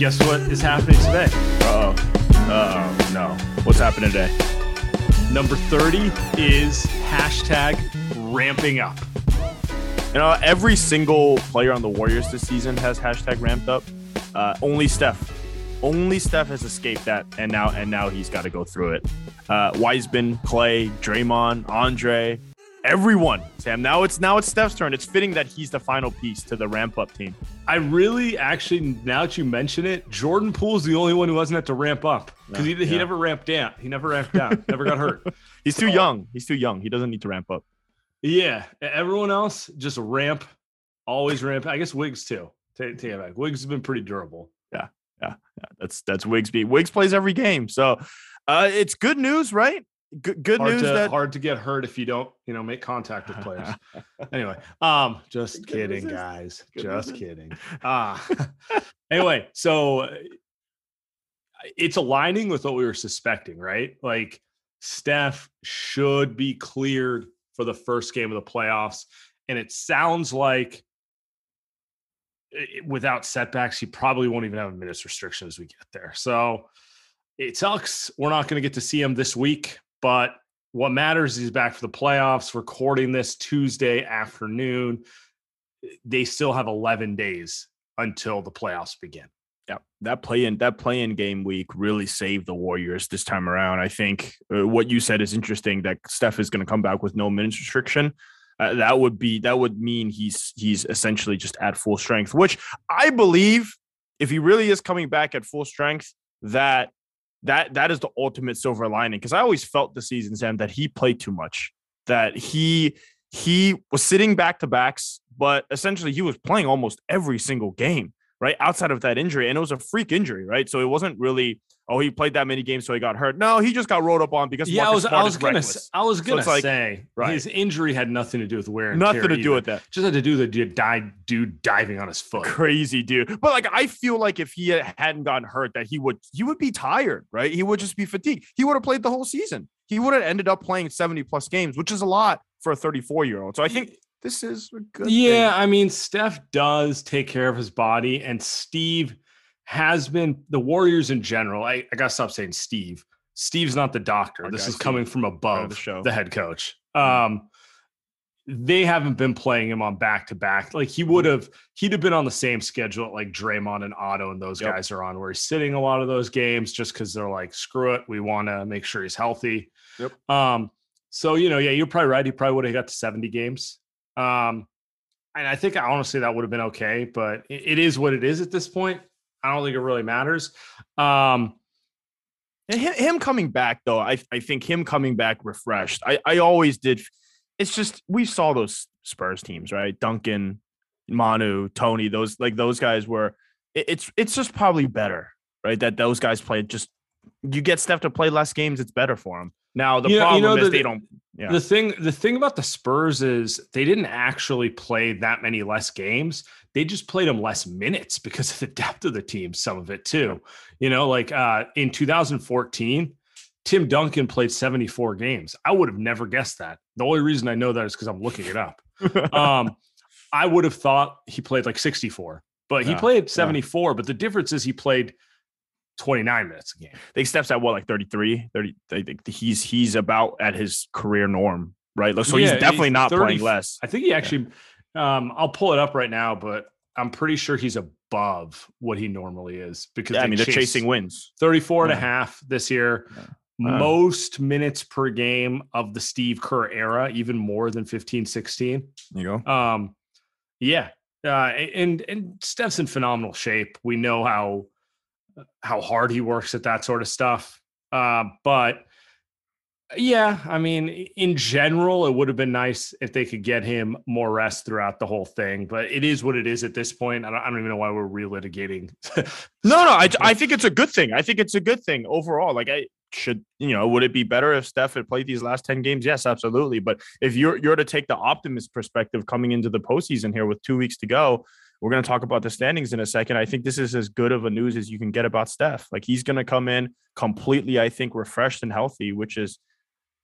Guess what is happening today? Uh oh. Uh oh. No. What's happening today? Number 30 is hashtag ramping up. You know, every single player on the Warriors this season has hashtag ramped up. Uh, only Steph. Only Steph has escaped that, and now and now he's got to go through it. Uh, Wiseman, Klay, Draymond, Andre, everyone. Sam. Now it's now it's Steph's turn. It's fitting that he's the final piece to the ramp up team. I really actually, now that you mention it, Jordan Poole's the only one who wasn't have to ramp up because he, he Yeah. never ramped down. He never ramped down, never got hurt. He's too young. He's too young. He doesn't need to ramp up. Yeah, everyone else just ramp, always ramp. I guess Wiggs too. Take, take it back. Wiggs has been pretty durable. Yeah, yeah. yeah. That's that's Wigsby. Wiggs plays every game, so uh, it's good news, right? Good, good news to, that hard to get hurt if you don't, you know, make contact with players. anyway, um, just Good kidding, guys. Good just kidding. Ah, anyway, so uh, it's aligning with what we were suspecting, right? Like Steph should be cleared for the first game of the playoffs, and it sounds like i- without setbacks, he probably won't even have a minutes restriction as we get there. So it sucks. We're not going to get to see him this week, but what matters is he's back for the playoffs. Recording this Tuesday afternoon. They still have 11 days until the playoffs begin. Yeah, that play in that play in game week really saved the Warriors this time around. I think uh, what you said is interesting that Steph is going to come back with no minutes restriction. Uh, that would be that would mean he's he's essentially just at full strength, which I believe if he really is coming back at full strength, that that that is the ultimate silver lining. Because I always felt the season, Sam, that he played too much, that he he was sitting back to backs, but essentially he was playing almost every single game right? Outside of that injury. And it was a freak injury, right? So it wasn't really, oh, he played that many games, so he got hurt. No, he just got rolled up on because Yeah, I Marcus was, I was gonna, reckless. I was gonna it's like- say right. his injury had nothing to do with wear Nothing to do either. with that. Just had to do with the dude, di- dude diving on his foot. Crazy dude. But like I feel like if he hadn't gotten hurt, that he would he would be tired, right? He would just be fatigued. He would have played the whole season. He would have ended up playing 70 plus games, which is a lot for a 34 year old. So I think this is a good Yeah, thing. I mean, Steph does take care of his body, and Steve has been the Warriors in general. I, I gotta stop saying Steve. Steve's not the doctor. Our this is coming from above the show. the head coach. Um, they haven't been playing him on back to back. Like he would have, he'd have been on the same schedule like Draymond and Otto and those Yep. guys are on, where he's sitting a lot of those games just because they're like, screw it, we want to make sure he's healthy. Yep. Um, so you know, yeah, you're probably right. He probably would have got to 70 games. Um, and I think honestly that would have been okay, but it, is what it is at this point. I don't think it really matters. Um, And him, coming back though, I, I think him coming back refreshed. I, I always did. It's just we saw those Spurs teams, right? Duncan, Manu, Tony, those like those guys were. it- it's it's just probably better, right? That those guys played just. You get Steph to play less games, it's better for him. Now the You know- you problem know, is the- they don't. Yeah, The thing, the thing about the Spurs is they didn't actually play that many less games. they just played them less minutes because of the depth of the team, some of it too. You know, like uh, in 2014, Tim Duncan played 74 games. I would have never guessed that. The only reason I know that is because I'm looking it up. um, I would have thought he played like 64, but he yeah, played 74. Yeah. But the difference is he played 29 minutes a game. I think Steph's at what, like 33, 30. I think he's he's about at his career norm, right? So yeah, he's definitely he's not 30, playing less. I think he actually, um, I'll pull it up right now, but I'm pretty sure he's above what he normally is because I mean, they're chasing wins 34 and a half this year. Most minutes per game of the Steve Kerr era, even more than 15, 16. You go. Um, yeah. Uh, and and Steph's in phenomenal shape. We know how how hard he works at that sort of stuff. Uh, but yeah, I mean, in general, it would have been nice if they could get him more rest throughout the whole thing. But it is what it is at this point. I don't, I don't even know why we're relitigating. no, no, I, I think it's a good thing. I think it's a good thing overall. Like I should, you know, would it be better if Steph had played these last ten games? Yes, absolutely. But if you're you're to take the optimist perspective coming into the postseason here with two weeks to go, we're going to talk about the standings in a second. I think this is as good of a news as you can get about Steph. Like he's going to come in completely, I think, refreshed and healthy, which is,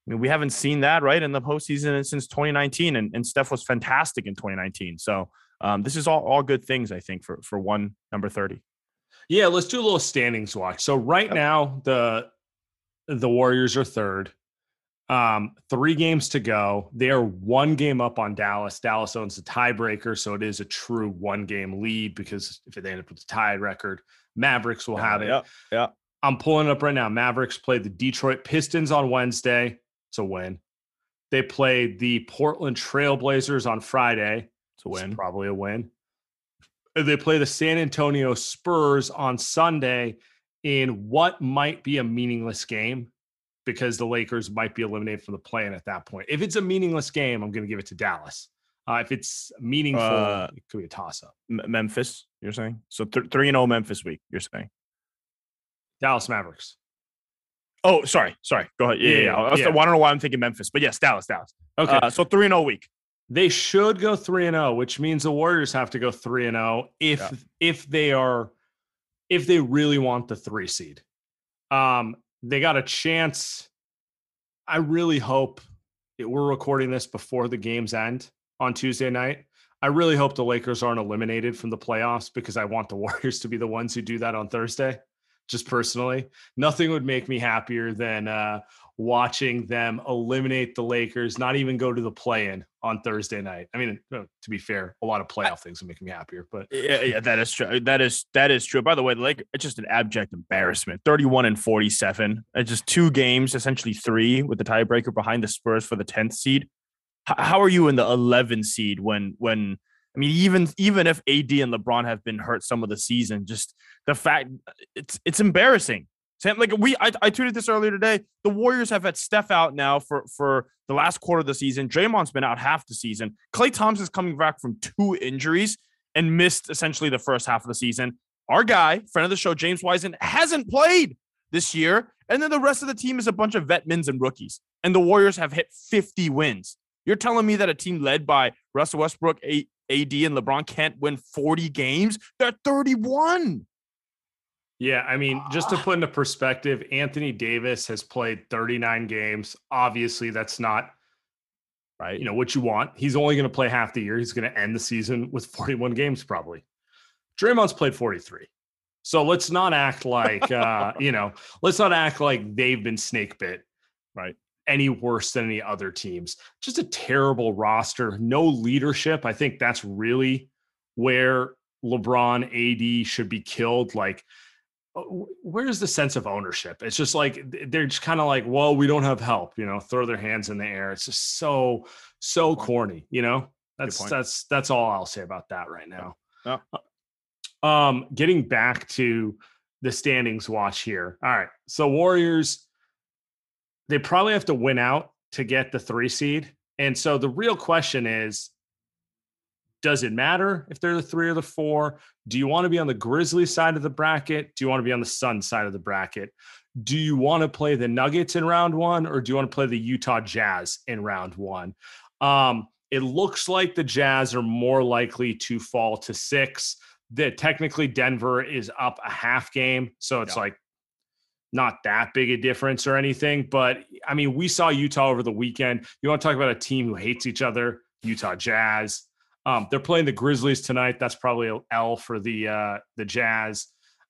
I mean, we haven't seen that right in the postseason since 2019, and, and Steph was fantastic in 2019. So um, this is all all good things, I think, for for one number 30. Yeah, let's do a little standings watch. So right now the the Warriors are third. Um, three games to go. They are one game up on Dallas. Dallas owns the tiebreaker, so it is a true one game lead because if they end up with a tied record, Mavericks will have it. Yeah, yeah. I'm pulling it up right now. Mavericks played the Detroit Pistons on Wednesday. It's a win. They played the Portland Trailblazers on Friday. It's a win. It's probably a win. They play the San Antonio Spurs on Sunday in what might be a meaningless game because the Lakers might be eliminated from the play-in at that point. If it's a meaningless game, I'm going to give it to Dallas. Uh, if it's meaningful, uh, it could be a toss-up. M- Memphis, you're saying? So th- three and zero oh Memphis week. You're saying? Dallas Mavericks. Oh, sorry, sorry. Go ahead. Yeah, yeah. yeah. I, yeah. I, don't know why I'm thinking Memphis, but yes, Dallas, Dallas. Okay. Uh, so three and zero oh week. They should go three and zero, which means the Warriors have to go three and zero if yeah. if they are if they really want the three seed. Um, they got a chance. I really hope we're recording this before the games end on Tuesday night. I really hope the Lakers aren't eliminated from the playoffs because I want the Warriors to be the ones who do that on Thursday. Just personally, nothing would make me happier than uh, watching them eliminate the Lakers, not even go to the play-in on Thursday night. I mean, uh, to be fair, a lot of playoff things would make me happier, but yeah, yeah, that is true. That is that is true. By the way, like it's just an abject embarrassment. Thirty-one and forty-seven. It's just two games, essentially three, with the tiebreaker behind the Spurs for the tenth seed. how are you in the 11 seed when when I mean, even even if AD and LeBron have been hurt some of the season, just the fact it's it's embarrassing. Sam, like we, I, I tweeted this earlier today. The Warriors have had Steph out now for for the last quarter of the season. Draymond's been out half the season. Klay Thompson's coming back from two injuries and missed essentially the first half of the season. Our guy, friend of the show, James Wiseman, hasn't played this year. And then the rest of the team is a bunch of veterans and rookies. And the Warriors have hit 50 wins. You're telling me that a team led by Russell Westbrook, AD, and LeBron can't win 40 games? They're 31. Yeah, I mean, just to put into perspective, Anthony Davis has played 39 games. Obviously, that's not right. You know what you want. He's only going to play half the year. He's going to end the season with 41 games probably. Draymond's played 43. So let's not act like uh, you know, let's not act like they've been snake bit, right? Any worse than any other teams. Just a terrible roster, no leadership. I think that's really where LeBron AD should be killed. Like where's the sense of ownership? It's just like they're just kind of like, well, we don't have help, you know, throw their hands in the air. It's just so so corny, you know. That's that's that's all I'll say about that right now. Yeah. Uh, um, getting back to the standings watch here. All right, so Warriors, they probably have to win out to get the three seed, and so the real question is, does it matter if they're the three or the four? Do you want to be on the Grizzly side of the bracket? Do you want to be on the Sun side of the bracket? Do you want to play the Nuggets in round one or do you want to play the Utah Jazz in round one? Um, it looks like the Jazz are more likely to fall to six. That technically Denver is up a half game, so it's yeah. like not that big a difference or anything. But I mean, we saw Utah over the weekend. You want to talk about a team who hates each other? Utah Jazz. Um, they're playing the Grizzlies tonight. That's probably L for the uh, the Jazz.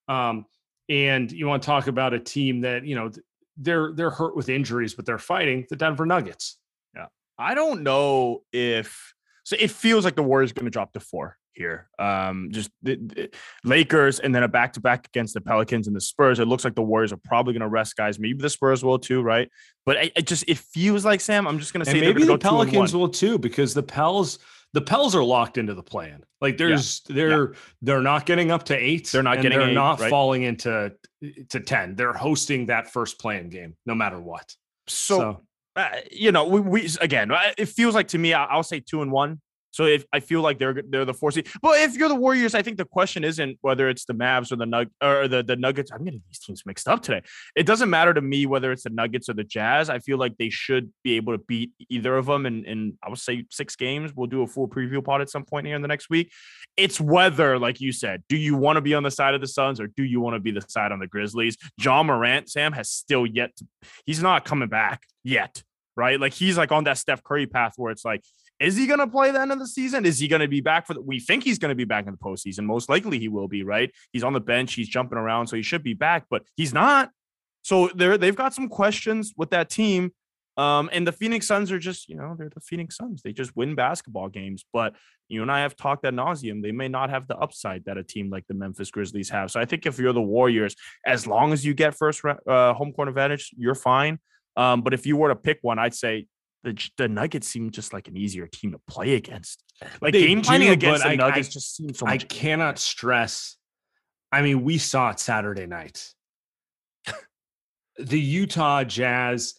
Um, and you want to talk about a team that you know they're they're hurt with injuries, but they're fighting the Denver Nuggets. Yeah, I don't know if so. It feels like the Warriors going to drop to four here. Um, just the, the Lakers and then a back to back against the Pelicans and the Spurs. It looks like the Warriors are probably going to rest guys. Maybe the Spurs will too, right? But it, it just it feels like Sam. I'm just going to say maybe the Pelicans will too because the Pels the Pels are locked into the plan. Like there's yeah. they're yeah. they're not getting up to eight. They're not getting they're eight, not right? falling into to ten. They're hosting that first play-in game no matter what. So, so. Uh, you know, we, we again, uh, it feels like to me, I'll say two and one so if I feel like they're they're the four seed, but if you're the Warriors, I think the question isn't whether it's the Mavs or the Nug or the, the Nuggets. I'm getting these teams mixed up today. It doesn't matter to me whether it's the Nuggets or the Jazz. I feel like they should be able to beat either of them in, in I would say six games. We'll do a full preview pod at some point here in the next week. It's whether, like you said, do you want to be on the side of the Suns or do you want to be the side on the Grizzlies? Ja Morant, Sam, has still yet to, he's not coming back yet. Right. Like he's like on that Steph Curry path where it's like is he going to play the end of the season? Is he going to be back for the? We think he's going to be back in the postseason. Most likely he will be, right? He's on the bench. He's jumping around, so he should be back, but he's not. So they're they've got some questions with that team. Um, and the Phoenix Suns are just, you know, they're the Phoenix Suns. They just win basketball games. But you and I have talked at nauseum. They may not have the upside that a team like the Memphis Grizzlies have. So I think if you're the Warriors, as long as you get first uh, home court advantage, you're fine. Um, but if you were to pick one, I'd say the the Nuggets seem just like an easier team to play against. Like they game planning against the I, Nuggets I, just seems so. I cannot easier. stress. I mean, we saw it Saturday night. the Utah Jazz.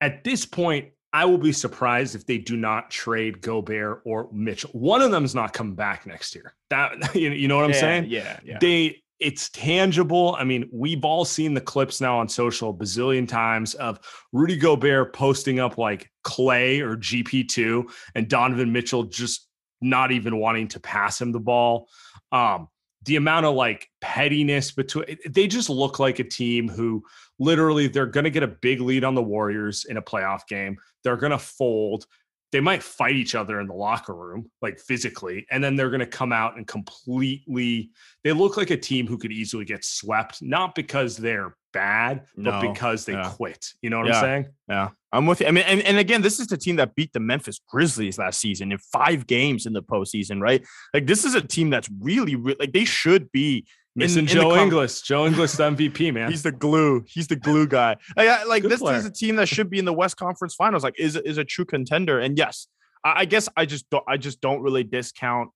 At this point, I will be surprised if they do not trade Gobert or Mitchell. One of them is not coming back next year. That you know what I'm yeah, saying? Yeah, yeah. They it's tangible. I mean, we've all seen the clips now on social a bazillion times of Rudy Gobert posting up like Klay or GP2 and Donovan Mitchell just not even wanting to pass him the ball. Um, the amount of like pettiness between they just look like a team who literally they're going to get a big lead on the Warriors in a playoff game. They're going to fold they might fight each other in the locker room, like physically, and then they're going to come out and completely. They look like a team who could easily get swept, not because they're bad, no, but because they yeah. quit. You know what yeah, I'm saying? Yeah, I'm with you. I mean, and, and again, this is the team that beat the Memphis Grizzlies last season in five games in the postseason, right? Like, this is a team that's really, really like they should be Missing in, Joe in Ingles. Joe Ingles, MVP, man. He's the glue. He's the glue guy. Like, like this player. is a team that should be in the West Conference Finals. Like, is is a true contender. And yes, I, I guess I just don't. I just don't really discount.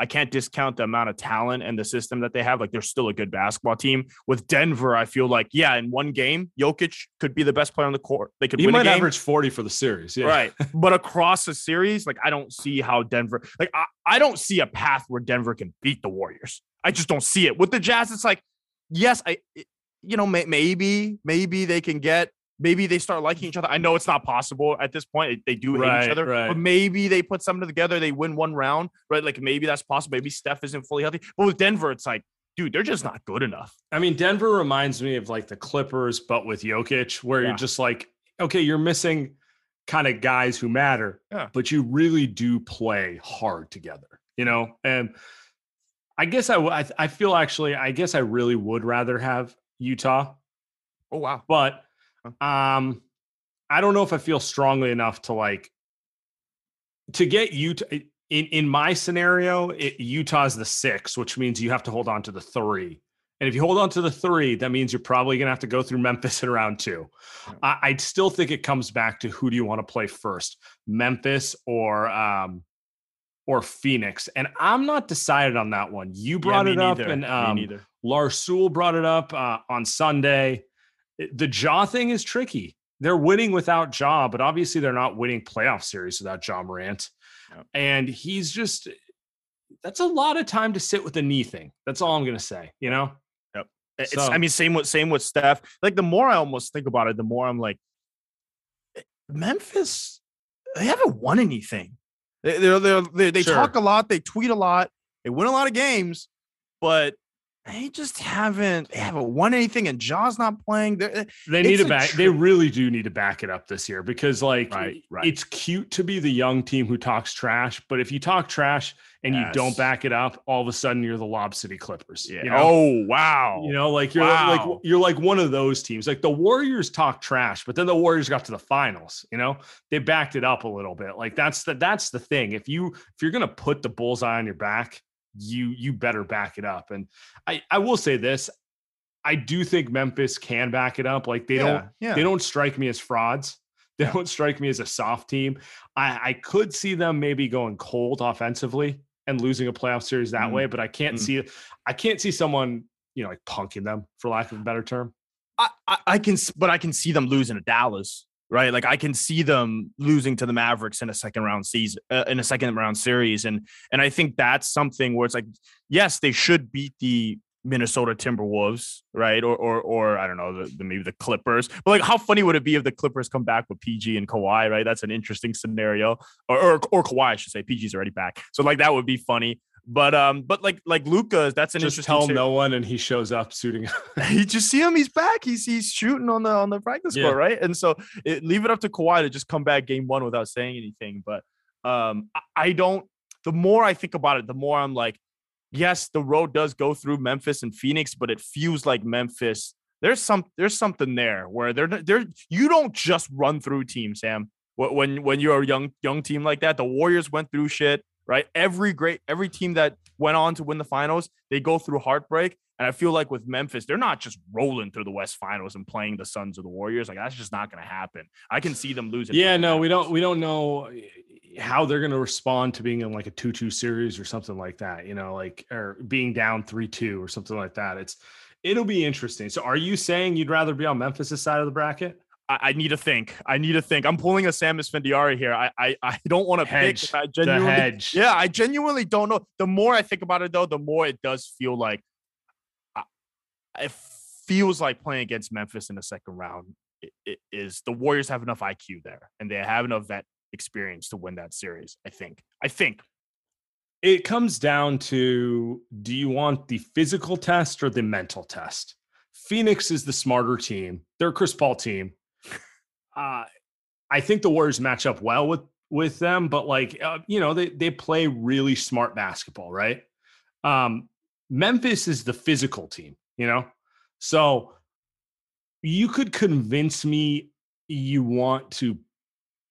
I can't discount the amount of talent and the system that they have. Like, they're still a good basketball team. With Denver, I feel like, yeah, in one game, Jokic could be the best player on the court. They could. He might average forty for the series, yeah. Right, but across a series, like I don't see how Denver. Like I, I don't see a path where Denver can beat the Warriors. I just don't see it. With the Jazz, it's like, yes, I, eh, you know, may, maybe, maybe they can get, maybe they start liking each other. I know it's not possible at this point. They do hate right, each other, right. but maybe they put something together. They win one round, right? Like maybe that's possible. Maybe Steph isn't fully healthy, but with Denver, it's like, dude, they're just not good enough. I mean, Denver reminds me of like the Clippers, but with Jokic, where yeah. you're just like, okay, you're missing kind of guys who matter, yeah. but you really do play hard together, you know? And I guess I, I feel actually I guess I really would rather have Utah. Oh wow. But um I don't know if I feel strongly enough to like to get Utah in in my scenario, it, Utah's the 6, which means you have to hold on to the 3. And if you hold on to the 3, that means you're probably going to have to go through Memphis in round 2. Yeah. I I still think it comes back to who do you want to play first? Memphis or um or Phoenix. And I'm not decided on that one. You brought yeah, it up, and um, Lars Sewell brought it up uh, on Sunday. The Ja thing is tricky. They're winning without Ja, but obviously they're not winning playoff series without Ja Morant. And he's just that's a lot of time to sit with a knee thing. That's all I'm gonna say. You know. Yep. It's, so, I mean, same with same with Steph. Like the more I almost think about it, the more I'm like, Memphis. They haven't won anything They they're, they're, they they sure. talk a lot, they tweet a lot, they win a lot of games, but they just haven't they haven't won anything and Ja's not playing. They're, eh, they need to back. They really do need to back it up this year because like right, right. it's cute to be the young team who talks trash, but if you talk trash and yes. you don't back it up, all of a sudden you're the Lob City Clippers. Yeah. You know? Oh wow. You know, like you're wow. like you're like one of those teams. Like the Warriors talk trash, but then the Warriors got to the finals. You know, they backed it up a little bit. Like that's the that's the thing. If you if you're gonna put the bullseye on your back you you better back it up. And I I will say this, I do think Memphis can back it up. Like they yeah, don't yeah. they don't strike me as frauds. They don't strike me as a soft team. I I could see them maybe going cold offensively and losing a playoff series that mm. way, but I can't mm. see I can't see someone you know like punking them for lack of a better term. I, I, I can, but I can see them losing to Dallas right? Like I can see them losing to the Mavericks in a second round season, uh, in a second round series, and and I think that's something where it's like, yes, they should beat the Minnesota Timberwolves, right? Or or or I don't know, the, the, maybe the Clippers. But like, how funny would it be if the Clippers come back with PG and Kawhi, right? That's an interesting scenario. Or or, or Kawhi, I should say. PG's already back, so like that would be funny. But um, but like like Luka, that's an interesting. just tell no one, and he shows up shooting. you just see him; he's back. He's he's shooting on the on the practice yeah. court, right? And so it, leave it up to Kawhi to just come back game one without saying anything. But um, I, I don't. The more I think about it, the more I'm like, yes, the road does go through Memphis and Phoenix, but it feels like Memphis. There's some there's something there where they're they're you don't just run through teams, Sam. When when you're a young young team like that, the Warriors went through shit right? Every great, every team that went on to win the finals, they go through heartbreak. And I feel like with Memphis, they're not just rolling through the West Finals and playing the Suns or the Warriors. Like that's just not going to happen. I can see them losing. Yeah, no, we don't. We don't know eh, how they're going to respond to being in like a two-two series or something like that. You know, like or being down three-two or something like that. It's it'll be interesting. So, are you saying you'd rather be on Memphis' side of the bracket? I, I, need to think. I need to think. I'm pulling a Sam Esfandiari here. I I, I don't want to pick. I genuinely, the hedge. Yeah, I genuinely don't know. The more I think about it, though, the more it does feel like I, it feels like playing against Memphis in the second round it, it is the Warriors have enough IQ there, and they have enough vet experience to win that series. I think. I think. It comes down to do you want the physical test or the mental test? Phoenix is the smarter team. They're a Chris Paul team uh, I think the Warriors match up well with with them, but like uh, you know, they they play really smart basketball, right? Um, Memphis is the physical team, you know, so you could convince me you want to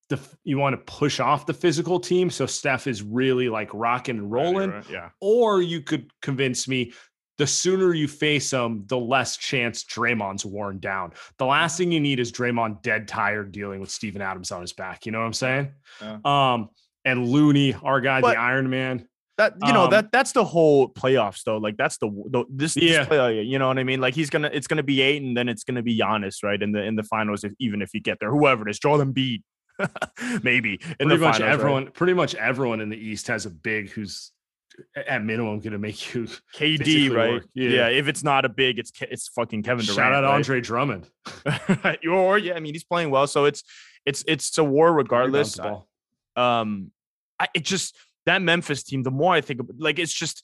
the you want to push off the physical team so Steph is really like rocking and rolling, right, right, yeah. Or you could convince me the sooner you face them, the less chance Draymond's worn down. The last thing you need is Draymond dead tired dealing with Steven Adams on his back. You know what I'm saying? Yeah. Um, and Looney, our guy, but the Iron Man. That you know um, that that's the whole playoffs though. Like that's the, the this, yeah. This play, you know what I mean? Like he's gonna it's gonna be eight and then it's gonna be Giannis right in the in the finals if even if you get there whoever it is Joel Embiid maybe in pretty much finals, everyone right? pretty much everyone in the East has a big who's at minimum going to make you KD, right? Yeah. yeah. If it's not a big, it's it's fucking Kevin Durant. Shout out right? Andre Drummond. or yeah, I mean he's playing well, so it's it's it's a war regardless. Um, I, it just that Memphis team. The more I think of, like it's just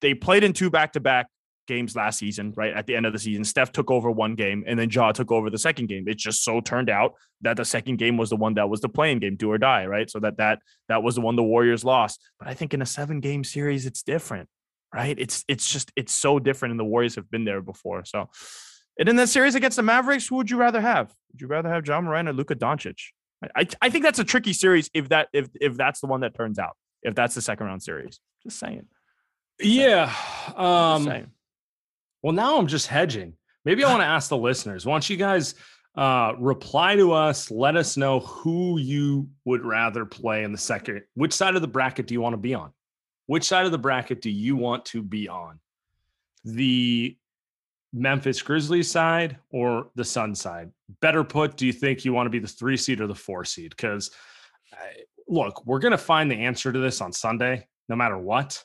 they played in two back to back games last season, right? At the end of the season, Steph took over one game and then Ja took over the second game. It just so turned out that the second game was the one that was the play-in game, do or die, right? So that that that was the one the Warriors lost. But I think in a seven game series, it's different, right? It's it's just it's so different, and the Warriors have been there before. So, and in that series against the Mavericks, who would you rather have? Would you rather have Ja Morant or Luka Doncic? I, I think that's a tricky series if that if if that's the one that turns out if that's the second round series. Just saying. Just yeah. Saying. Um, saying. Well, now I'm just hedging. Maybe I want to ask the listeners. Why don't you guys uh, reply to us? Let us know who you would rather play in the second. Which side of the bracket do you want to be on? Which side of the bracket do you want to be on? The Memphis Grizzlies side or the Sun side? Better put, do you think you want to be the three seed or the four seed? Because look, we're going to find the answer to this on Sunday, no matter what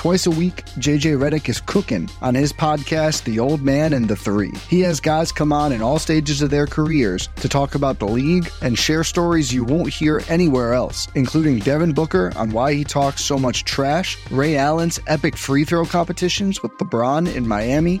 Twice a week, JJ Redick is cooking on his podcast, The Old Man and the Three. He has guys come on in all stages of their careers to talk about the league and share stories you won't hear anywhere else, including Devin Booker on why he talks so much trash, Ray Allen's epic free throw competitions with LeBron in Miami,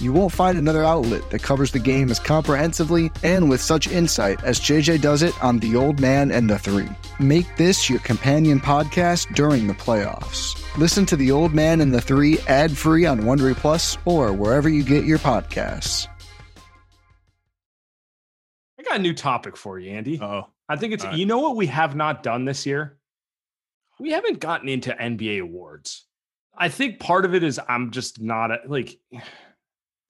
You won't find another outlet that covers the game as comprehensively and with such insight as JJ does it on The Old Man and the Three. Make this your companion podcast during the playoffs. Listen to The Old Man and the Three ad free on Wondery Plus or wherever you get your podcasts. I got a new topic for you, Andy. Oh, I think it's All right. you know what we have not done this year? We haven't gotten into NBA awards. I think part of it is I'm just not a, like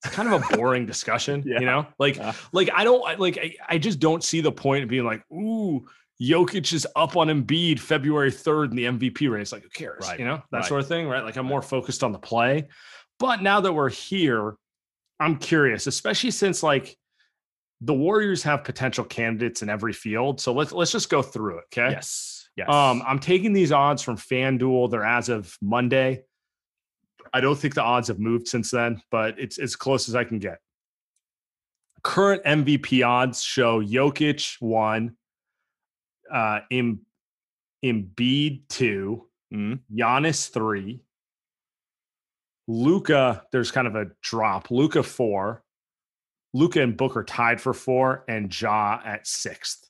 it's kind of a boring discussion, Yeah. you know? Like Yeah. like I don't like I, I just don't see the point of being like, ooh, Jokic is up on Embiid February 3rd in the MVP race. Like, who cares? Right, You know, that right. sort of thing, right? Like I'm more focused on the play. But now that we're here, I'm curious, especially since like the Warriors have potential candidates in every field. So let's let's just go through it. Okay. yes, yes. Um, I'm taking these odds from FanDuel. They're as of Monday. I don't think the odds have moved since then, but it's as close as I can get. Current MVP odds show Jokic one, uh, Em, Embiid two, Mhm. Giannis three, Luka. There's kind of a drop. Luka four, Luka and Booker tied for four, and Ja at sixth.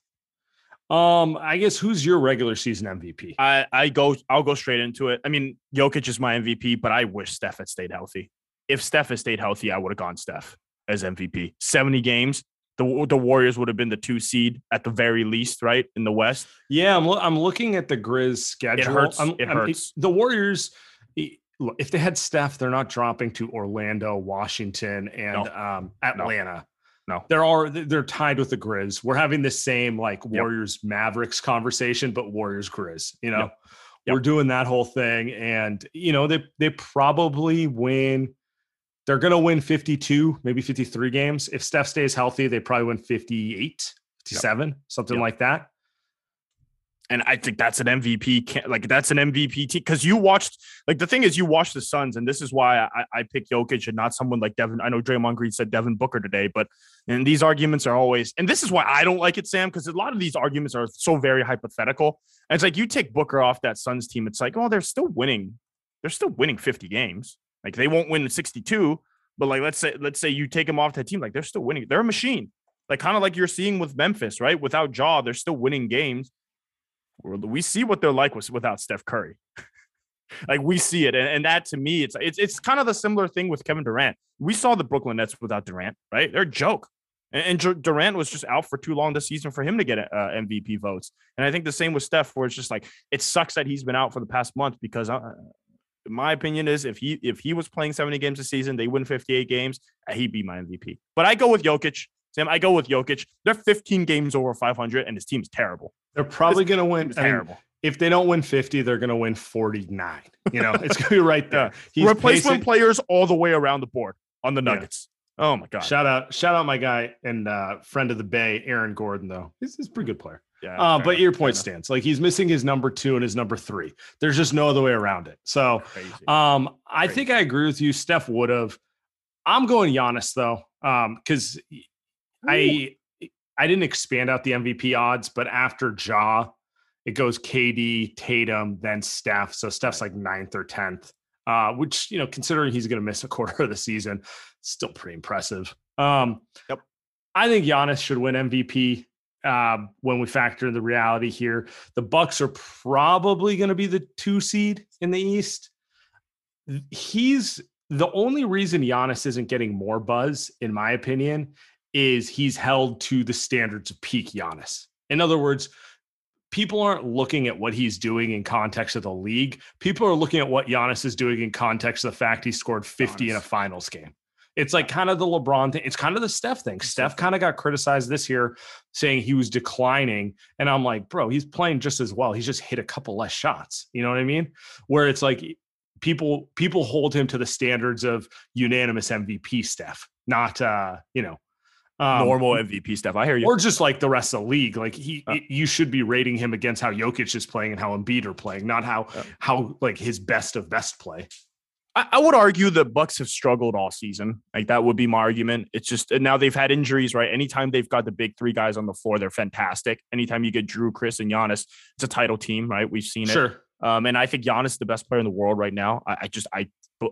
Um, I guess who's your regular season MVP? I I go I'll go straight into it. I mean, Jokic is my MVP, but I wish Steph had stayed healthy. If Steph had stayed healthy, I would have gone Steph as MVP. 70 games. The, the Warriors would have been the two seed at the very least, right? In the West. Yeah, I'm, I'm looking at the Grizz schedule. It hurts. I'm- It I'm- hurts. the Warriors, if they had Steph, they're not dropping to Orlando, Washington, and No. um, Atlanta. No. No, there are they're tied with the Grizz. We're having the same like Yep. Warriors Mavericks conversation, but Warriors Grizz. You know, Yep. Yep. we're doing that whole thing, and you know they they probably win. They're gonna win 52, maybe 53 games. If Steph stays healthy, they probably win 58, 57, something like that. And I think that's an MVP. Like that's an MVP team because you watched. Like the thing is, you watched the Suns, and this is why I, I pick Jokic and not someone like Devin. I know Draymond Green said Devin Booker today, but and these arguments are always. And this is why I don't like it, Sam, because a lot of these arguments are so very hypothetical. And it's like you take Booker off that Suns team, it's like, well, they're still winning. They're still winning 50 games. Like they won't win 62, but like let's say let's say you take them off that team, like they're still winning. They're a machine. Like kind of like you're seeing with Memphis, right? Without Ja, they're still winning games. We're- see what they're like with, without Steph Curry. like we see it, and, and that to me, it's it's it's kind of the similar thing with Kevin Durant. We saw the Brooklyn Nets without Durant, right? They're a joke. And, and Durant was just out for too long this season for him to get uh, MVP votes. And I think the same with Steph, where it's just like it sucks that he's been out for the past month because uh, my opinion is if he if he was playing 70 games a season, they win 58 games, uh, he'd be my MVP. But I go with Jokic. Sam, I go with Jokic. They're 15 games over 500, and his team's terrible. They're probably going to win. Team's I mean, terrible. if they don't win 50, they're going to win 49. You know, it's going to be right there. He's Replacement pacing. players all the way around the board on the Nuggets. Yeah. Oh my god! Shout out, shout out my guy and uh, friend of the Bay, Aaron Gordon. Though he's, he's a pretty good player. Yeah, uh, but your point stands. Like he's missing his number two and his number three. There's just no other way around it. So, um, I Crazy. think I agree with you. Steph would have. I'm going Giannis though, um, because I I didn't expand out the MVP odds, but after Ja, it goes KD, Tatum, then Steph. So Steph's like ninth or tenth, uh, which you know, considering he's going to miss a quarter of the season, still pretty impressive. Um, yep. I think Giannis should win MVP. Uh, when we factor in the reality here, the Bucks are probably going to be the two seed in the East. He's the only reason Giannis isn't getting more buzz, in my opinion, is he's held to the standards of peak Giannis. In other words, people aren't looking at what he's doing in context of the league. People are looking at what Giannis is doing in context of the fact he scored 50 Giannis. in a finals game. It's like kind of the LeBron thing. It's kind of the Steph thing. Steph kind of got criticized this year saying he was declining. And I'm like, bro, he's playing just as well. He's just hit a couple less shots. You know what I mean? Where it's like people people hold him to the standards of unanimous MVP Steph, not uh, you know, um, normal MVP stuff. I hear you. Or just like the rest of the league. Like he, uh, you should be rating him against how Jokic is playing and how Embiid are playing, not how uh, how like his best of best play. I, I, would argue the Bucks have struggled all season. Like that would be my argument. It's just now they've had injuries, right? Anytime they've got the big three guys on the floor, they're fantastic. Anytime you get Jrue, Khris, and Giannis, it's a title team, right? We've seen it. Sure. Um, and I think Giannis is the best player in the world right now. I, I just I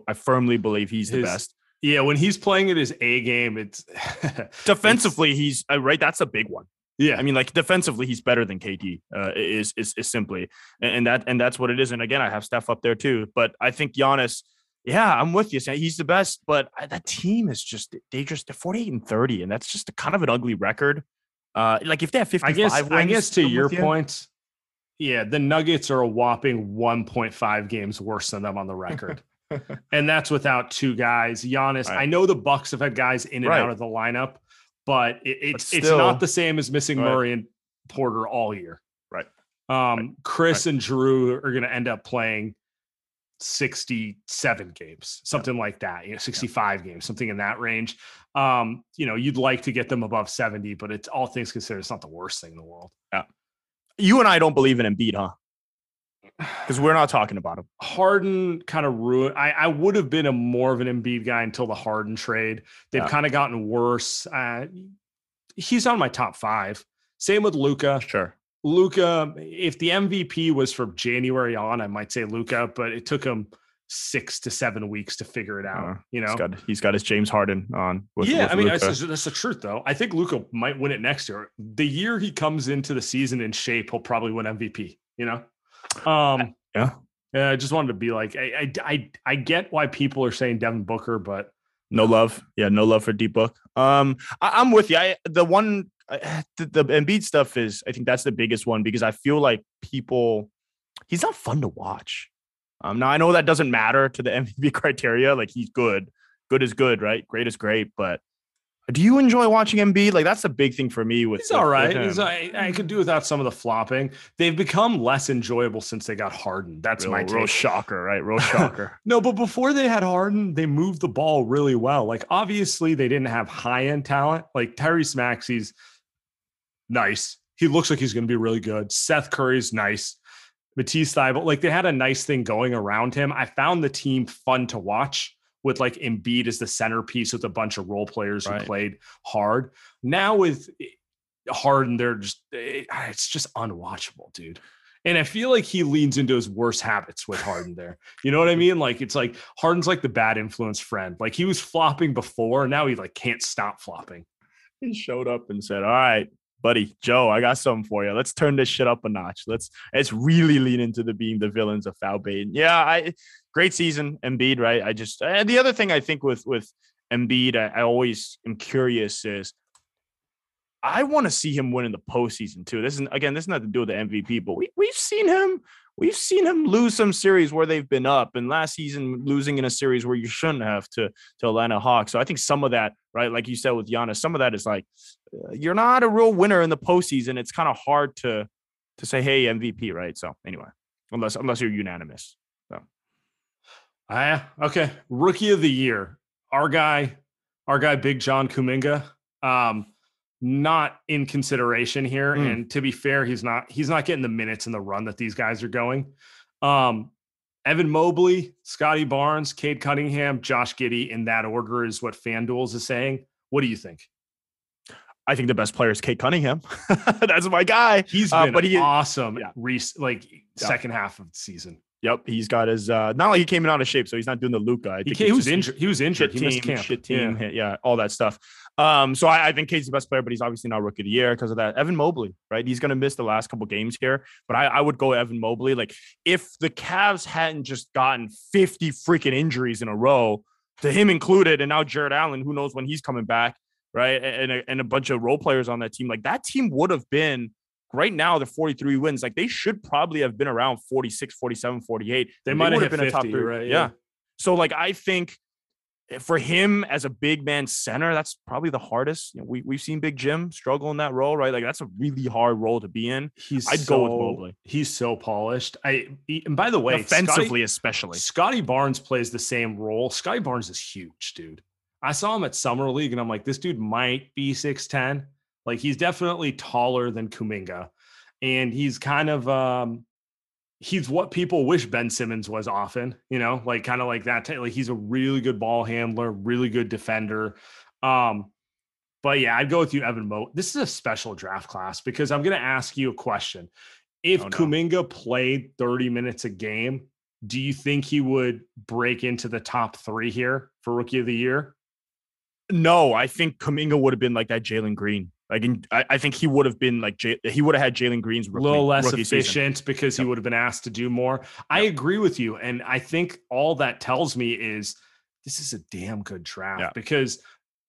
I firmly believe he's his, the best. Yeah, when he's playing at his A game, it's defensively it's, he's uh, right. That's a big one. Yeah, I mean, like defensively, he's better than KD. Uh, is is is simply, and, that and that's what it is. And again, I have Steph up there too, but I think Giannis. Yeah, I'm with you. He's the best, but that team is just they just they're 48 and 30, and that's just a kind of an ugly record. Uh, like if they have 55 I guess, wins, I guess to your point, yeah, the Nuggets are a whopping 1.5 games worse than them on the record. And that's without two guys. Giannis, right. I know the Bucks have had guys in and right. out of the lineup, but it, it's but still, it's not the same as missing right. Murray and Porter all year. Right. Um, Khris and Jrue are going to end up playing 67 games, something yeah. like that, you know, 65 yeah. games, something in that range. Um, you know, you'd like to get them above 70, but it's all things considered, it's not the worst thing in the world. Yeah. You and I don't believe in Embiid, huh? Because we're not talking about him. Harden kind of ruined. I, I would have been a more of an Embiid guy until the Harden trade. They've yeah. kind of gotten worse. Uh, he's on my top five. Same with Luka. Sure. Luka, if the MVP was from January on, I might say Luka, but it took him six to seven weeks to figure it out. Uh, you know, he's got, he's got his James Harden on. With, yeah, with I mean that's, that's, the truth though. I think Luka might win it next year. The year he comes into the season in shape, he'll probably win MVP. You know. Um, yeah. Yeah, I just wanted to be like, I, I, I, I get why people are saying Devin Booker, but no love. Yeah, no love for D Book. Um, I, am with you. I the one I, the, the Embiid stuff is, I think that's the biggest one because I feel like people, he's not fun to watch. Um, now I know that doesn't matter to the MVP criteria. Like he's good, good is good, right? Great is great, but do you enjoy watching Embiid? Like that's a big thing for me. With he's all right. With he's, I, I could do without some of the flopping. They've become less enjoyable since they got Harden. That's real, my take. real shocker, right? Real shocker. no, but before they had Harden, they moved the ball really well. Like obviously they didn't have high end talent. Like Tyrese Maxey's nice. He looks like he's going to be really good. Seth Curry's nice. Matisse Thybulle, like they had a nice thing going around him. I found the team fun to watch with like Embiid as the centerpiece with a bunch of role players right. who played hard. Now with eh, Harden, they're just eh, it's just unwatchable, dude. And I feel like he leans into his worst habits with Harden there. You know what I mean? Like it's like Harden's like the bad influence friend. Like he was flopping before, now he like can't stop flopping. He showed up and said, All right, buddy, Joe, I got something for you. Let's turn this shit up a notch. Let's let's really lean into the being the villains of foul bait. Yeah, I great season, Embiid, right? I just and the other thing I think with with Embiid, I, I always am curious is I want to see him win in the postseason too. This is again, this is not to do with the MVP, but we we've seen him we've seen him lose some series where they've been up, and last season losing in a series where you shouldn't have to to Atlanta Hawks. So I think some of that, right, like you said with Giannis, some of that is like uh, you're not a real winner in the postseason. It's kind of hard to to say, hey, MVP, right? So anyway, unless unless you're unanimous. Ah, okay. Rookie of the year. Our guy, our guy Big John Kuminga. Um, not in consideration here. Mm. And to be fair, he's not he's not getting the minutes in the run that these guys are going. Um, Evan Mobley, Scotty Barnes, Cade Cunningham, Josh Giddey in that order is what FanDuels is saying. What do you think? I think the best player is Cade Cunningham. That's my guy. He's Uh, been but he- awesome yeah. rec- like second half of the season. Yep, he's got his. uh Not like he came in out of shape, so he's not doing the Luka. I He, think it's he was injured. He was injured. He missed team, camp. shit Yeah. team, yeah. yeah, all that stuff. Um, so I, I think Cade's the best player, but he's obviously not rookie of the year because of that. Evan Mobley, right? He's gonna miss the last couple games here, but I, I would go Evan Mobley. Like if the Cavs hadn't just gotten 50 freaking injuries in a row, to him included, and now Jarrett Allen, who knows when he's coming back, right? And a, and a bunch of role players on that team, like that team would have been right now the 43 wins like they should probably have been around 46 47 48 They and might have been a top three right? yeah. Yeah. so like i think for him as a big man center that's probably the hardest you know, we, we've seen big jim struggle in that role right like that's a really hard role to be in He's I'd so, go with Mobley. He's so polished. I and by the way, offensively especially Scotty, Scottie Barnes plays the same role. Scottie Barnes is huge, dude. I saw him at summer league, and I'm like, this dude might be six ten. Like he's definitely taller than Kuminga, and he's kind of um, he's what people wish Ben Simmons was often. You know, like kind of like that. type- Like he's a really good ball handler, really good defender. Um, but yeah, I'd go with you, Evan Moat. This is a special draft class because I'm going to ask you a question. If Oh, no. Kuminga played 30 minutes a game, do you think he would break into the top three here for rookie of the year? no i think Kuminga would have been like that jalen green like in, I, I think he would have been like J, he would have had jalen green's A little less rookie season. efficient because he would have been asked to do more. I agree with you. And I think all that tells me is this is a damn good draft Yeah. because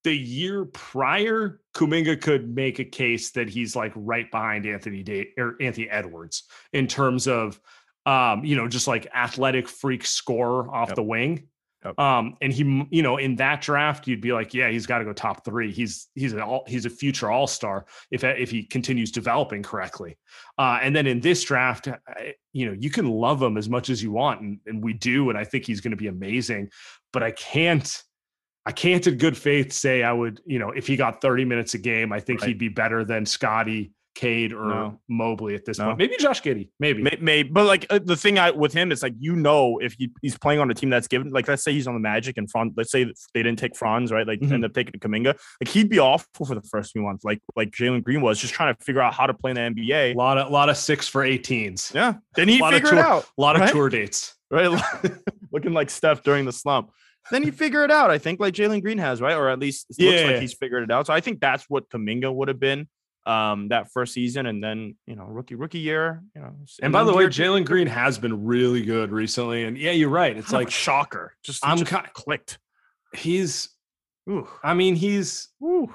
the year prior, Kuminga could make a case that he's like right behind Anthony Day or Anthony Edwards in terms of um, you know, just like athletic freak scorer off Yep. the wing. Yep. Um, and he, you know, in that draft, you'd be like, yeah, he's got to go top three. He's he's an all he's a future all star if if he continues developing correctly. Uh, and then in this draft, you know, you can love him as much as you want, and, and we do, and I think he's going to be amazing. But I can't, I can't in good faith say I would, you know, if he got 30 minutes a game, I think Right. he'd be better than Scotty, Cade, or No. Mobley at this No. point. Maybe Josh Giddey, maybe. May, may, but like uh, the thing I with him is like you know if he, he's playing on a team that's given like let's say he's on the Magic and Franz let's say they didn't take Franz right like Mhm. end up taking Kuminga like he'd be awful for the first few months like like Jalen Green was just trying to figure out how to play in the NBA. A lot of a lot of six for 18s. yeah then he figured it out A lot of Right? tour dates. right looking like Steph during the slump then he figure it out I think like Jalen Green has right or at least it looks Yeah. like he's figured it out so I think that's what Kuminga would have been um that first season and then you know rookie rookie year you know And by the way, Jalen Green has been really good recently. And yeah, you're right. It's Kind like shocker just I'm just of clicked he's Ooh. I mean, he's Ooh.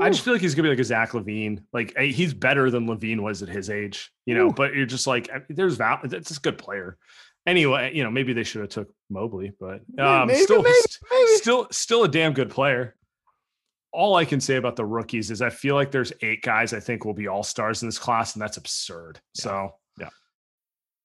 I just feel like he's gonna be like a Zach LaVine. Like he's better than Levine was at his age, you know. Ooh. But you're just like, there's val. That's a good player. Anyway, you know, maybe they should have took Mobley, but um, maybe, still, maybe, maybe. still, still a damn good player. All I can say about the rookies is I feel like there's eight guys I think will be all stars in this class, and that's absurd. So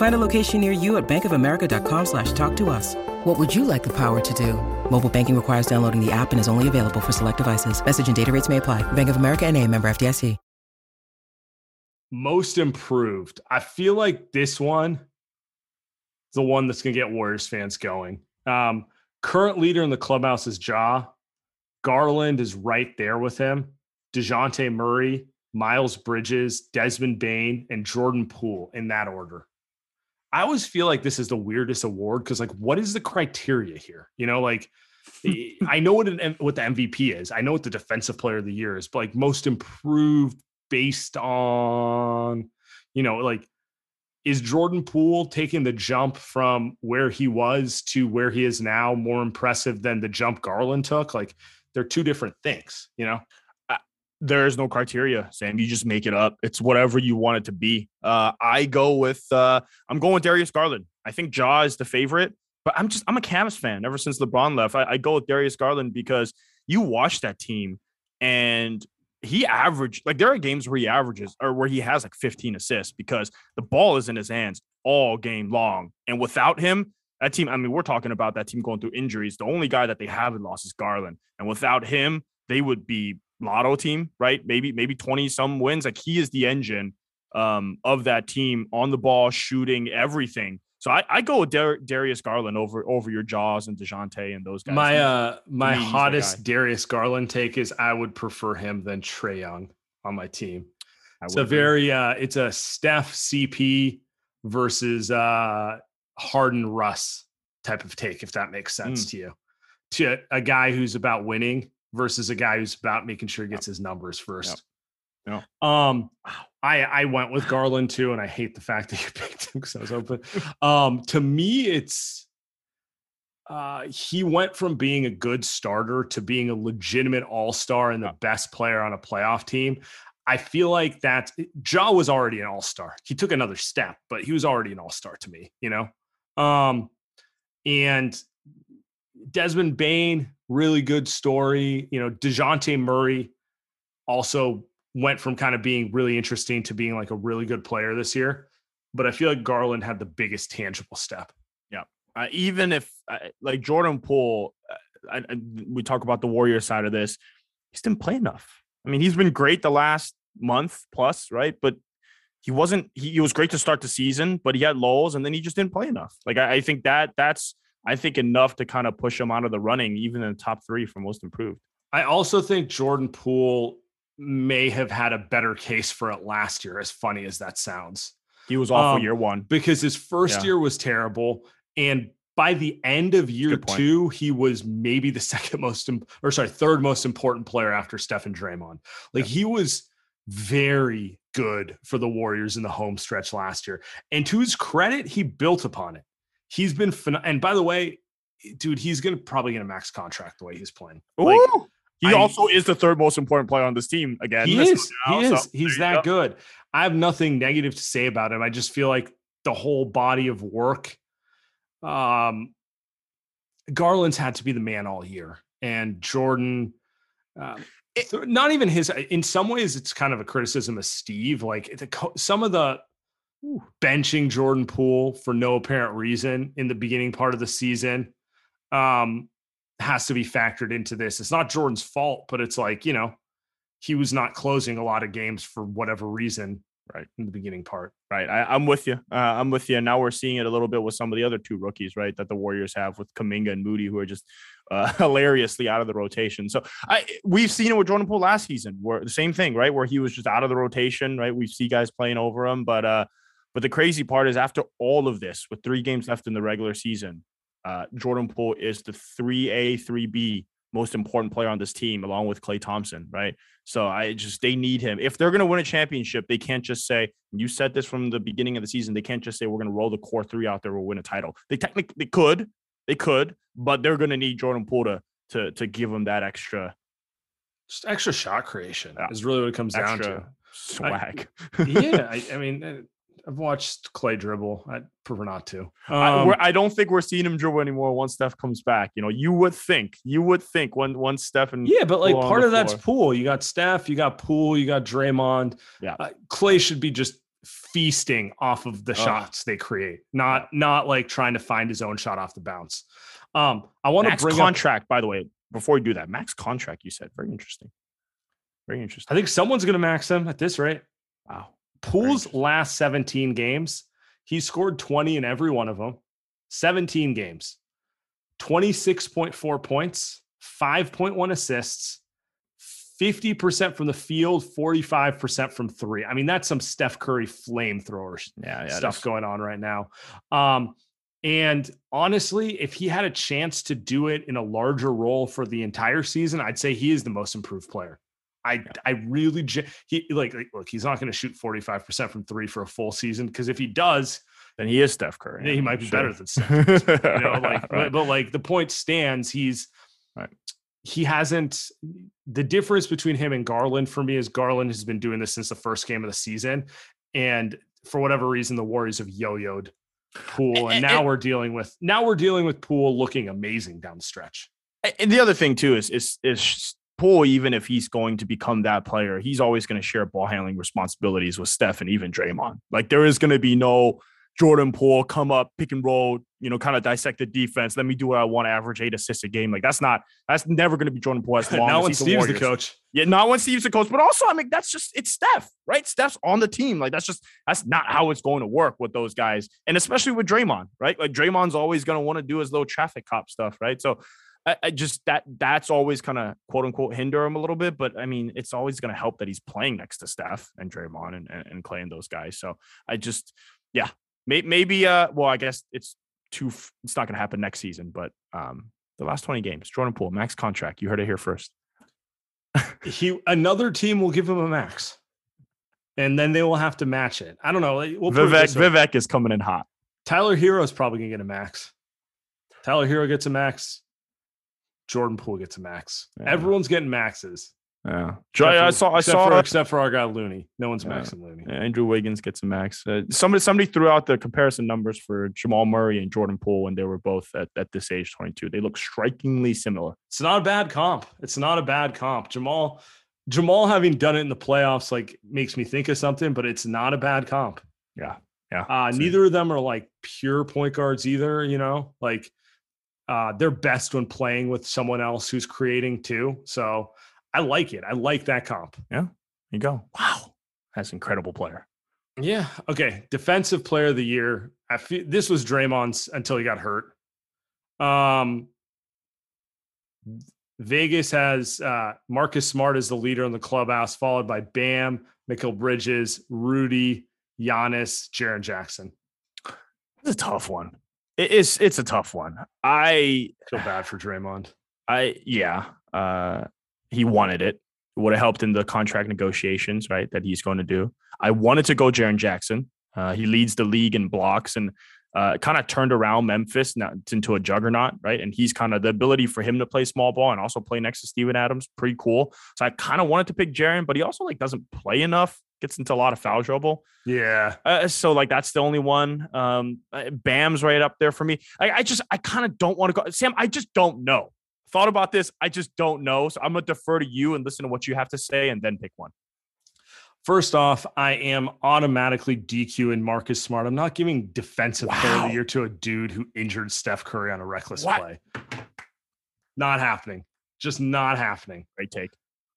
Find a location near you at bankofamerica.com slash talk to us. What would you like the power to do? Mobile banking requires downloading the app and is only available for select devices. Message and data rates may apply. Bank of America and a member FDIC. most improved. I feel like this one is the one that's going to get Warriors fans going. Um, current leader in the clubhouse is Ja. Garland is right there with him. Dejounte Murray, Miles Bridges, Desmond Bane, and Jordan Poole in that order. I always feel like this is the weirdest award because, like, what is the criteria here? You know, like, eh, I know what an, what the MVP is. I know what the Defensive Player of the Year is, but like most improved based on, you know, like, is Jordan Poole taking the jump from where he was to where he is now more impressive than the jump Garland took? Like, they're two different things, you know? There is no criteria, Sam. You just make it up. It's whatever you want it to be. Uh, I go with uh, I'm going with Darius Garland. I think Ja is the favorite, but I'm just I'm a Cavs fan ever since LeBron left. I, I go with Darius Garland because you watch that team and he averaged like there are games where he averages or where he has like 15 assists because the ball is in his hands all game long. And without him, that team, I mean, we're talking about that team going through injuries. The only guy that they haven't lost is Garland. And without him, they would be lotto team, right? Maybe maybe 20 some wins. Like he is the engine um, of that team on the ball, shooting everything. So I, I go with Dar- Darius Garland over over your Jaws and Dejounte and those guys. My uh my hottest Darius Garland take is I would prefer him than Trae Young on my team. It's a very uh it's a Steph CP versus uh Harden Russ type of take, if that makes sense mm. to you. To a guy who's about winning versus a guy who's about making sure he gets his numbers first. Yeah. Um, I I went with Garland too, and I hate the fact that you picked him because I was open. Um, to me, it's uh, he went from being a good starter to being a legitimate all star and the best player on a playoff team. I feel like that Ja was already an all star. He took another step, but he was already an all star to me, you know? Um, and Desmond Bane, really good story. You know, Dejounte Murray also went from kind of being really interesting to being like a really good player this year. But I feel like Garland had the biggest tangible step. Yeah. Uh, even if uh, like Jordan Poole, uh, I, we talk about the Warrior side of this, he's didn't play enough. I mean, he's been great the last month plus, right? But he wasn't. He, he was great to start the season, but he had lulls, and then he just didn't play enough. Like I, I think that that's I think enough to kind of push him out of the running, even in the top three for most improved. I also think Jordan Poole may have had a better case for it last year, as funny as that sounds. He was awful um, year one because his first yeah. year was terrible. And by the end of year two, he was maybe the second most, or sorry, third most important player after Stephen Draymond. Like yeah. he was very good for the Warriors in the home stretch last year. And to his credit, he built upon it he's been phen- and by the way, dude, he's gonna probably get a max contract the way he's playing. Like, he I, also is the third most important player on this team again. He is. Now, he is. So he's that go. good. I have nothing negative to say about him. I just feel like the whole body of work. Um, Garland's had to be the man all year, and Jordan. Um, it, not even his. In some ways, it's kind of a criticism of Steve. Like the, some of the benching Jordan Poole for no apparent reason in the beginning part of the season um, has to be factored into this. It's not Jordan's fault, but it's like, you know, he was not closing a lot of games for whatever reason right in the beginning part. Right I, am with you. Uh, i'm with you now we're seeing it a little bit with some of the other two rookies right that the warriors have with kuminga and moody who are just uh, hilariously out of the rotation. So i we've seen it with jordan poole last season where the same thing right where he was just out of the rotation right? We see guys playing over him but uh but the crazy part is, after all of this, with three games left in the regular season, uh, Jordan Poole is the 3A, 3B most important player on this team, along with Klay Thompson, right? So I just, they need him. If they're going to win a championship, they can't just say, you said this from the beginning of the season, they can't just say, we're going to roll the core three out there, we'll win a title. They technically they could, they could, but they're going to need Jordan Poole to, to, to give them that extra. Just extra shot creation yeah. is really what it comes extra down to. Swag. I, yeah. I, I mean, I've watched Klay dribble. I prefer not to. Um, I, I, don't think we're seeing him dribble anymore once Steph comes back. You know, you would think, you would think when once Steph and yeah, but like part of that's Poole. You got Steph, you got Poole, you got Draymond. Yeah, uh, Klay should be just feasting off of the shots they create, not not like trying to find his own shot off the bounce. Um, I want to bring contract up, by the way. Before we do that, max contract. You said very interesting. Very interesting. I think someone's going to max him at this rate. Wow. Poole's last 17 games, he scored 20 in every one of them. 17 games, 26.4 points, 5.1 assists, 50% from the field, 45% from three. I mean, that's some Steph Curry flamethrowers Yeah, yeah. stuff going on right now. Um, and honestly, if he had a chance to do it in a larger role for the entire season, I'd say he is the most improved player. I I really he like, like, look, he's not going to shoot 45% from 3 for a full season because if he does, Then he is Steph Curry. he might be Sure. better than Steph. You know, like but, Right. but like the point stands, he's Right. he hasn't the difference between him and Garland for me is Garland has been doing this since the first game of the season. And for whatever reason, the Warriors have yo-yoed Poole and And- now we're dealing with now we're dealing with Poole looking amazing down the stretch. And the other thing too is is is Poole, even if he's going to become that player, he's always going to share ball handling responsibilities with Steph and even Draymond. Like there is going to be no Jordan Poole come up, pick and roll, you know, kind of dissect the defense. Let me do what I want, average eight assists a game. Like that's not that's never going to be Jordan Poole as long now as when he's the Steve's the Warriors. coach. Yeah, not when Steve's the coach, but also, I mean, that's just it's Steph, right? Steph's on the team. Like that's just that's not how it's going to work with those guys, and especially with Draymond, right? Like Draymond's always going to want to do his little traffic cop stuff, right? So, I, I just that that's always kind of quote unquote hinder him a little bit, but I mean, it's always going to help that he's playing next to Steph and Draymond and, and and Klay and those guys. So I just, yeah, may, maybe, uh, well, I guess it's too. It's not going to happen next season, but um, the last twenty games, Jordan Poole, max contract. You heard it here first. He another team will give him a max. And then they will have to match it. I don't know. We'll Vivek. Vivek is coming in hot. Tyler Herro is probably gonna get a max. Tyler Herro gets a max. Jordan Poole gets a max. Yeah. Everyone's getting maxes. Yeah, Except I for- saw. I except saw. for, except for our guy Looney. No one's Yeah. maxing Looney. yeah, Andrew Wiggins gets a max. Uh, somebody, somebody threw out the comparison numbers for Jamal Murray and Jordan Poole when they were both at, at this age, twenty two. They look strikingly similar. It's not a bad comp. It's not a bad comp. Jamal, Jamal having done it in the playoffs like makes me think of something, but it's not a bad comp. Yeah, yeah. Uh, neither of them are like pure point guards either. You know, like uh, they're best when playing with someone else who's creating too. So I like it. I like that comp. There you go. Wow, that's an incredible player. Yeah. Okay. Defensive player of the year. I feel this was Draymond's until he got hurt. Um, Vegas has uh, Marcus Smart as the leader in the clubhouse, followed by Bam, Mikal Bridges, Rudy, Giannis, Jaren Jackson. It's a tough one. It- it's it's a tough one. I Feel bad for Draymond. I yeah. Uh, he wanted it. It would have helped in the contract negotiations, right? That he's going to do. I wanted to go Jaren Jackson. Uh, he leads the league in blocks and uh, kind of turned around Memphis now into a juggernaut, right? And he's kind of the ability for him to play small ball and also play next to Steven Adams, pretty cool. So I kind of wanted to pick Jaren, but he also like doesn't play enough, gets into a lot of foul trouble. Yeah. Uh, so like that's the only one. Um, uh, Bam's right up there for me. I, I just I kind of don't want to go. Sam, I just don't know. Thought about this. I just don't know. So I'm gonna defer to you and listen to what you have to say, and then pick one. First off, I am automatically DQ DQing Marcus Smart. I'm not giving defensive player of the year to a dude who injured Steph Curry on a reckless What? play. Not happening. Just not happening. Great take.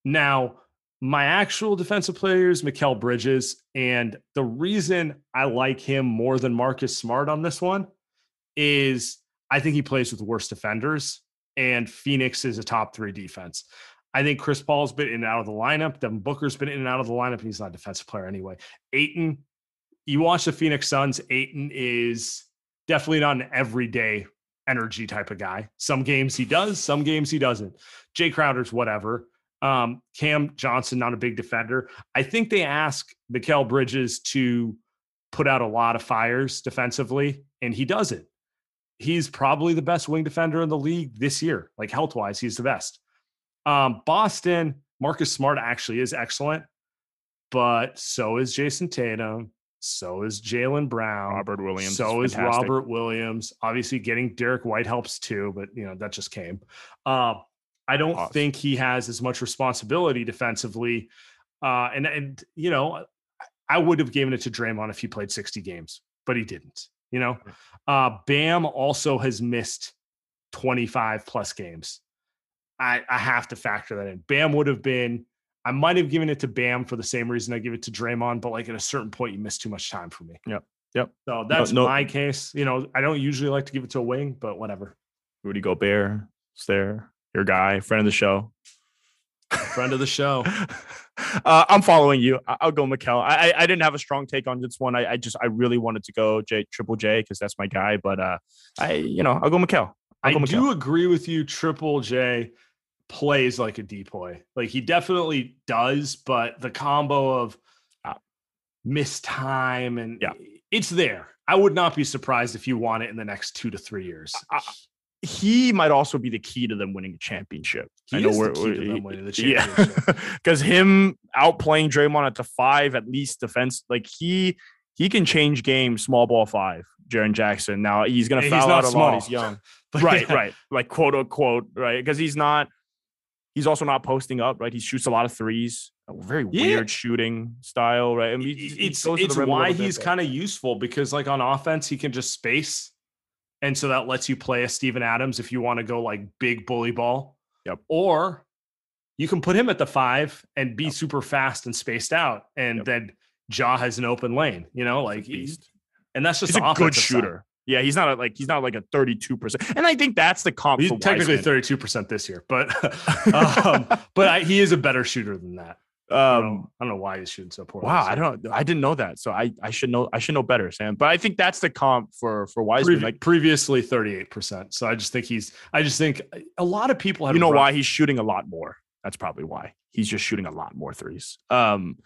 Now, my actual defensive player is Mikal Bridges. And the reason I like him more than Marcus Smart on this one is I think he plays with worse defenders, and Phoenix is a top three defense. I think Chris Paul's been in and out of the lineup. Devin Booker's been in and out of the lineup, and he's not a defensive player anyway. Ayton, you watch the Phoenix Suns, Ayton is definitely not an everyday energy type of guy. Some games he does, some games he doesn't. Jae Crowder's whatever. Um, Cam Johnson, not a big defender. I think they ask Mikal Bridges to put out a lot of fires defensively, and he does it. He's probably the best wing defender in the league this year. Like health wise, he's the best. Um, Boston, Marcus Smart actually is excellent, but so is Jayson Tatum. So is Jaylen Brown. Robert Williams. So is fantastic. Robert Williams. Obviously, getting Derrick White helps too, but you know that just came. Uh, I don't Pause. think he has as much responsibility defensively, uh, and and you know, I would have given it to Draymond if he played sixty games, but he didn't. You know, uh, Bam also has missed twenty five plus games. I, I have to factor that in. Bam would have been. I might have given it to Bam for the same reason I give it to Draymond, but like at a certain point, you miss too much time for me. Yep. Yep. So that's no- my case. You know, I don't usually like to give it to a wing, but whatever. Rudy Gobert is there. Your guy, friend of the show. Friend of the show. uh, I'm following you. I- I'll go Mikal. I, I I didn't have a strong take on this one. I, I just I really wanted to go J Triple J because that's my guy. But uh, I you know I'll go Mikal. I'll I go do agree with you. Triple J plays like a depoy. Like he definitely does, but the combo of uh, missed time and Yeah. it's there. I would not be surprised if you want it in the next two to three years. I- he might also be the key to them winning a championship. He is the key to them winning the championship. Yeah, because him outplaying Draymond at the five, at least defense, like he he can change games, small ball five. Jaren Jackson. Now he's gonna he's foul not out a lot. He's small. young, But right? yeah, Right, like quote unquote, right? Because he's not. He's also not posting up, right? He shoots a lot of threes. A very Yeah. weird shooting style, right? I mean, he- he It's the it's why he's kind of useful because like on offense he can just space, and so that lets you play a Steven Adams if you want to go like big bully ball. Yep. Or you can put him at the five and be super fast and spaced out, and Yep. then Jaw has an open lane. You know, like beast. and that's just He's a good offensive side. shooter. Yeah, he's not a, like he's not like a thirty-two percent, and I think that's the comp. He's technically Wiseman. thirty two percent this year, but um, but I, he is a better shooter than that. I don't, Um, know, I don't know why he's shooting so poorly. wow. I don't, I didn't know that, so I, I should know, I should know better, Sam. But I think that's the comp for for Wiseman. Previ- like, previously 38%. So I just think he's I just think a lot of people have you know rough- why he's shooting a lot more? That's probably why he's just shooting a lot more threes. Um,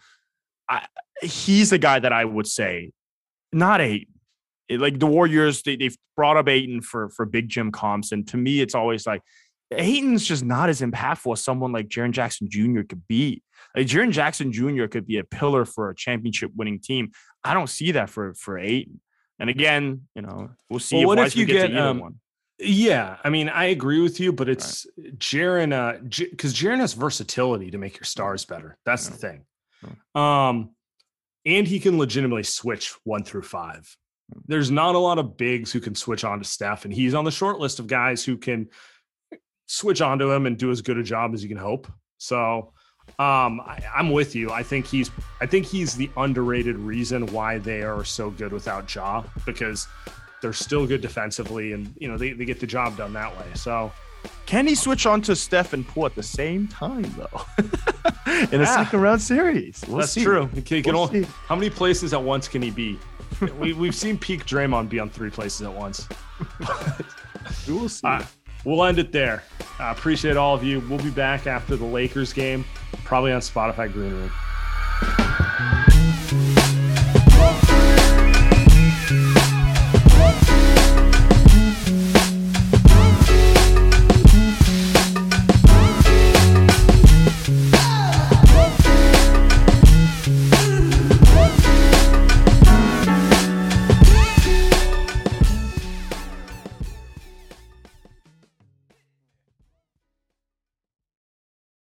I, he's the guy that I would say, not a like the Warriors. They, they've brought up Ayton for for Big Jim comps, and to me, it's always like Ayton's just not as impactful as someone like Jaren Jackson Jr. could be. Like Jaren Jackson Jr. could be a pillar for a championship winning team. I don't see that for for Aiton. And again, you know, we'll see Well, if what if you get, to um, one. Yeah, I mean, I agree with you, but it's Jaren uh because Jaren has versatility to make your stars better. That's the thing. Um and he can legitimately switch one through five. There's not a lot of bigs who can switch on to Steph, and he's on the short list of guys who can switch onto him and do as good a job as you can hope. So um I, I'm with you. I think he's I think he's the underrated reason why they are so good without Ja because they're still good defensively and you know they, they get the job done that way. So Can he switch on to Steph and Poole at the same time though? In a Yeah. second round series. We'll that's see. true. Can, can We'll see. how many places at once can he be? we, we've seen peak Draymond be on three places at once. We will see. All right, we'll end it there. I appreciate all of you. We'll be back after the Lakers game, probably on Spotify Green Room.